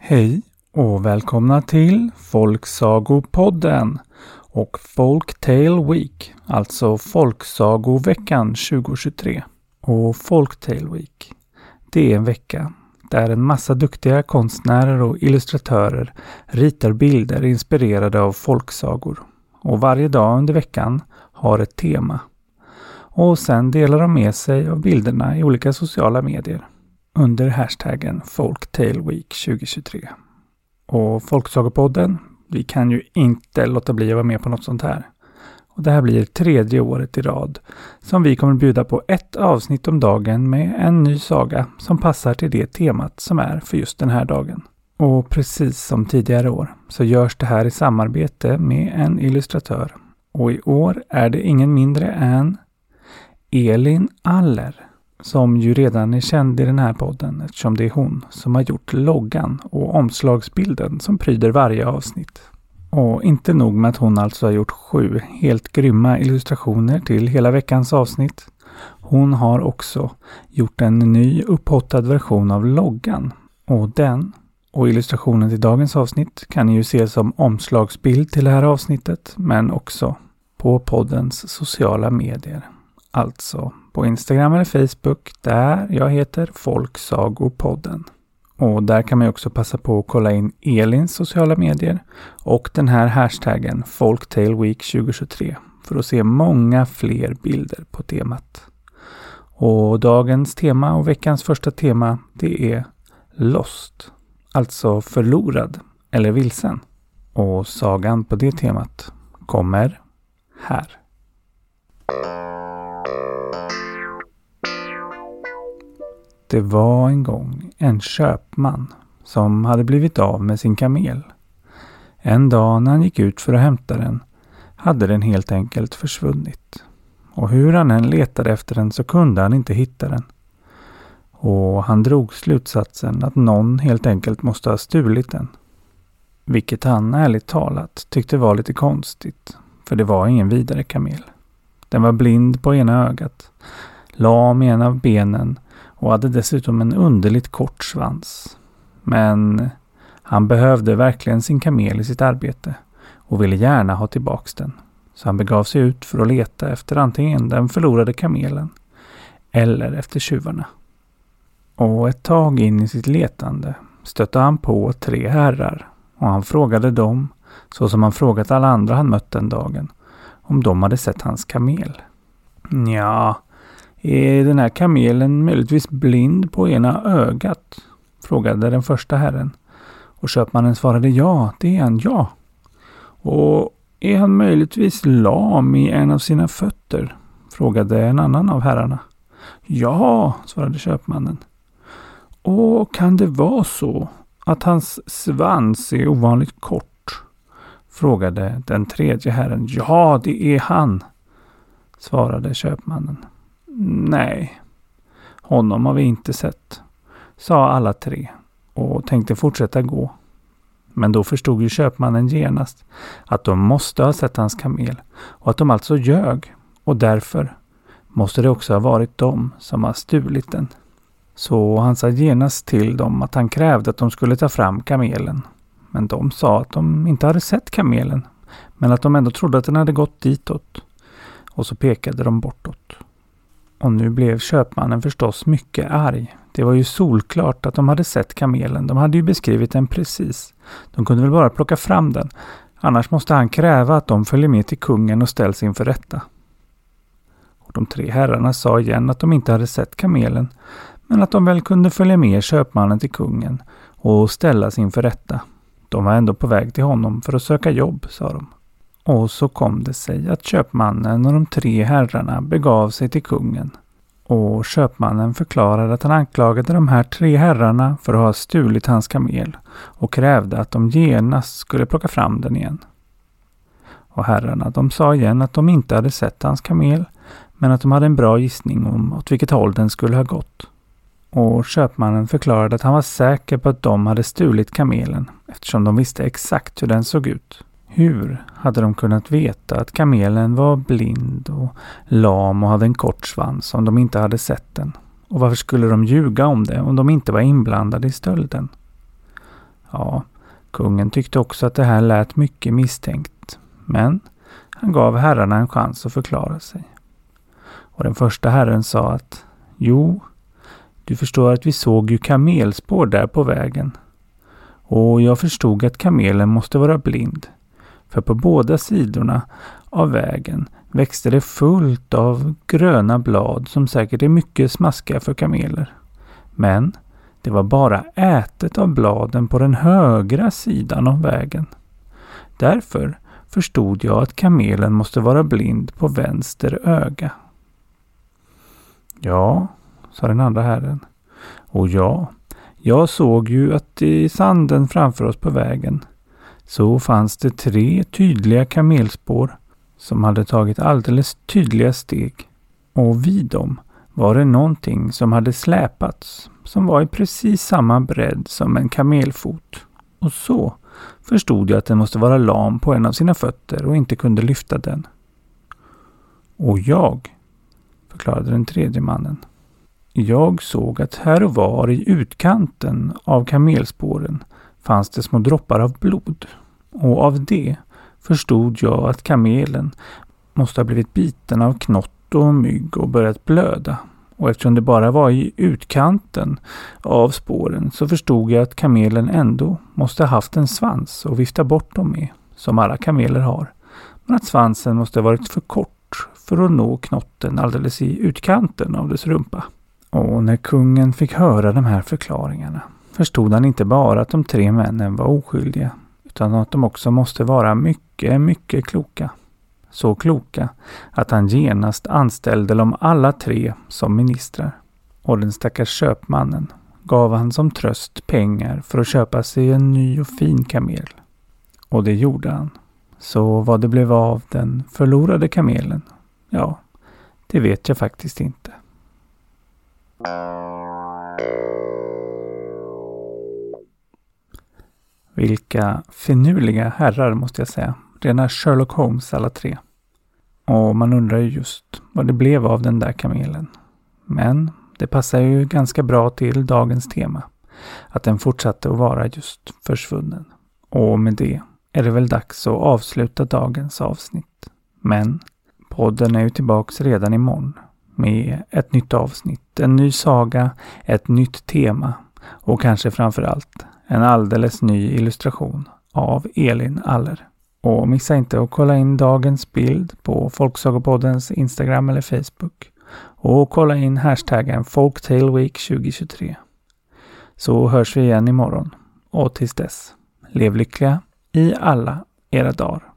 Hej och välkomna till Folksagopodden och Folktale Week, alltså Folksagoveckan 2023. Och Folktale Week, det är en vecka där en massa duktiga konstnärer och illustratörer ritar bilder inspirerade av folksagor. Och varje dag under veckan har ett tema. Och sen delar de med sig av bilderna i olika sociala medier under hashtaggen Folktaleweek2023. Och Folksagopodden, vi kan ju inte låta bli att vara med på något sånt här. Och det här blir tredje året i rad som vi kommer bjuda på ett avsnitt om dagen med en ny saga som passar till det temat som är för just den här dagen. Och precis som tidigare år så görs det här i samarbete med en illustratör. Och i år är det ingen mindre än Elin Aller som ju redan är känd i den här podden eftersom det är hon som har gjort loggan och omslagsbilden som pryder varje avsnitt. Och inte nog med att hon alltså har gjort sju helt grymma illustrationer till hela veckans avsnitt. Hon har också gjort en ny upphottad version av loggan. Och den och illustrationen till dagens avsnitt kan ni ju se som omslagsbild till det här avsnittet men också på poddens sociala medier. Alltså på Instagram eller Facebook där jag heter Folksagopodden. Och där kan man också passa på att kolla in Elins sociala medier och den här hashtaggen Folktale Week 2023 för att se många fler bilder på temat. Och dagens tema och veckans första tema det är Lost, alltså förlorad eller vilsen. Och sagan på det temat kommer här. Det var en gång en köpman som hade blivit av med sin kamel. En dag när han gick ut för att hämta den hade den helt enkelt försvunnit. Och hur han än letade efter den så kunde han inte hitta den. Och han drog slutsatsen att någon helt enkelt måste ha stulit den. Vilket han ärligt talat tyckte var lite konstigt. För det var ingen vidare kamel. Den var blind på ena ögat, lam i en av benen och hade dessutom en underligt kort svans. Men han behövde verkligen sin kamel i sitt arbete och ville gärna ha tillbaks den. Så han begav sig ut för att leta efter antingen den förlorade kamelen eller efter tjuvarna. Och ett tag in i sitt letande stötte han på tre herrar och han frågade dem, så som han frågat alla andra han mött den dagen, om de hade sett hans kamel. Ja, är den här kamelen möjligtvis blind på ena ögat? Frågade den första herren. Och köpmannen svarade ja, det är han, ja. Och är han möjligtvis lam i en av sina fötter? Frågade en annan av herrarna. Ja, svarade köpmannen. Och kan det vara så att hans svans är ovanligt kort? Frågade den tredje herren. Ja, det är han, svarade köpmannen. Nej, honom har vi inte sett, sa alla tre och tänkte fortsätta gå. Men då förstod ju köpmannen genast att de måste ha sett hans kamel och att de alltså ljög och därför måste det också ha varit de som har stulit den. Så han sa genast till dem att han krävde att de skulle ta fram kamelen. Men de sa att de inte hade sett kamelen, men att de ändå trodde att den hade gått ditåt. Och så pekade de bortåt. Och nu blev köpmannen förstås mycket arg. Det var ju solklart att de hade sett kamelen. De hade ju beskrivit den precis. De kunde väl bara plocka fram den. Annars måste han kräva att de följer med till kungen och ställs inför rätta. Och de tre herrarna sa igen att de inte hade sett kamelen, men att de väl kunde följa med köpmannen till kungen och ställas inför rätta. De var ändå på väg till honom för att söka jobb, sa de. Och så kom det sig att köpmannen och de tre herrarna begav sig till kungen. Och köpmannen förklarade att han anklagade de här tre herrarna för att ha stulit hans kamel och krävde att de genast skulle plocka fram den igen. Och herrarna de sa igen att de inte hade sett hans kamel men att de hade en bra gissning om åt vilket håll den skulle ha gått. Och köpmannen förklarade att han var säker på att de hade stulit kamelen eftersom de visste exakt hur den såg ut hur hade de kunnat veta att kamelen var blind och lam och hade en kort svans om de inte hade sett den? Och varför skulle de ljuga om det om de inte var inblandade i stölden? Ja, kungen tyckte också att det här lät mycket misstänkt. Men han gav herrarna en chans att förklara sig. Och den första herren sa att Jo, du förstår att vi såg ju kamelspår där på vägen. Och jag förstod att kamelen måste vara blind. För på båda sidorna av vägen växte det fullt av gröna blad som säkert är mycket smaskiga för kameler. Men det var bara ätet av bladen på den högra sidan av vägen. Därför förstod jag att kamelen måste vara blind på vänster öga. Ja, sa den andra herren. Och ja, jag såg ju att i sanden framför oss på vägen så fanns det tre tydliga kamelspår som hade tagit alldeles tydliga steg. Och vid dem var det någonting som hade släpats som var i precis samma bredd som en kamelfot. Och så förstod jag att den måste vara lam på en av sina fötter och inte kunde lyfta den. Och jag, förklarade den tredje mannen. Jag såg att här och var i utkanten av kamelspåren fanns det små droppar av blod. Och av det förstod jag att kamelen måste ha blivit biten av knott och mygg och börjat blöda. Och eftersom det bara var i utkanten av spåren så förstod jag att kamelen ändå måste ha haft en svans att vifta bort dem med, som alla kameler har. Men att svansen måste ha varit för kort för att nå knotten alldeles i utkanten av dess rumpa. Och när kungen fick höra de här förklaringarna förstod han inte bara att de tre männen var oskyldiga utan att de också måste vara mycket, mycket kloka. Så kloka att han genast anställde dem alla tre som ministrar. Och den stackars köpmannen gav han som tröst pengar för att köpa sig en ny och fin kamel. Och det gjorde han. Så vad det blev av den förlorade kamelen, ja, det vet jag faktiskt inte. Vilka finurliga herrar måste jag säga. Rena Sherlock Holmes alla tre. Och man undrar ju just vad det blev av den där kamelen. Men det passar ju ganska bra till dagens tema. Att den fortsatte att vara just försvunnen. Och med det är det väl dags att avsluta dagens avsnitt. Men podden är ju tillbaks redan imorgon med ett nytt avsnitt, en ny saga, ett nytt tema och kanske framför allt en alldeles ny illustration av Elin Aller. Och missa inte att kolla in dagens bild på Folksagopoddens Instagram eller Facebook. Och kolla in hashtaggen Folktaleweek 2023. Så hörs vi igen imorgon. Och tills dess, lev lyckliga i alla era dagar.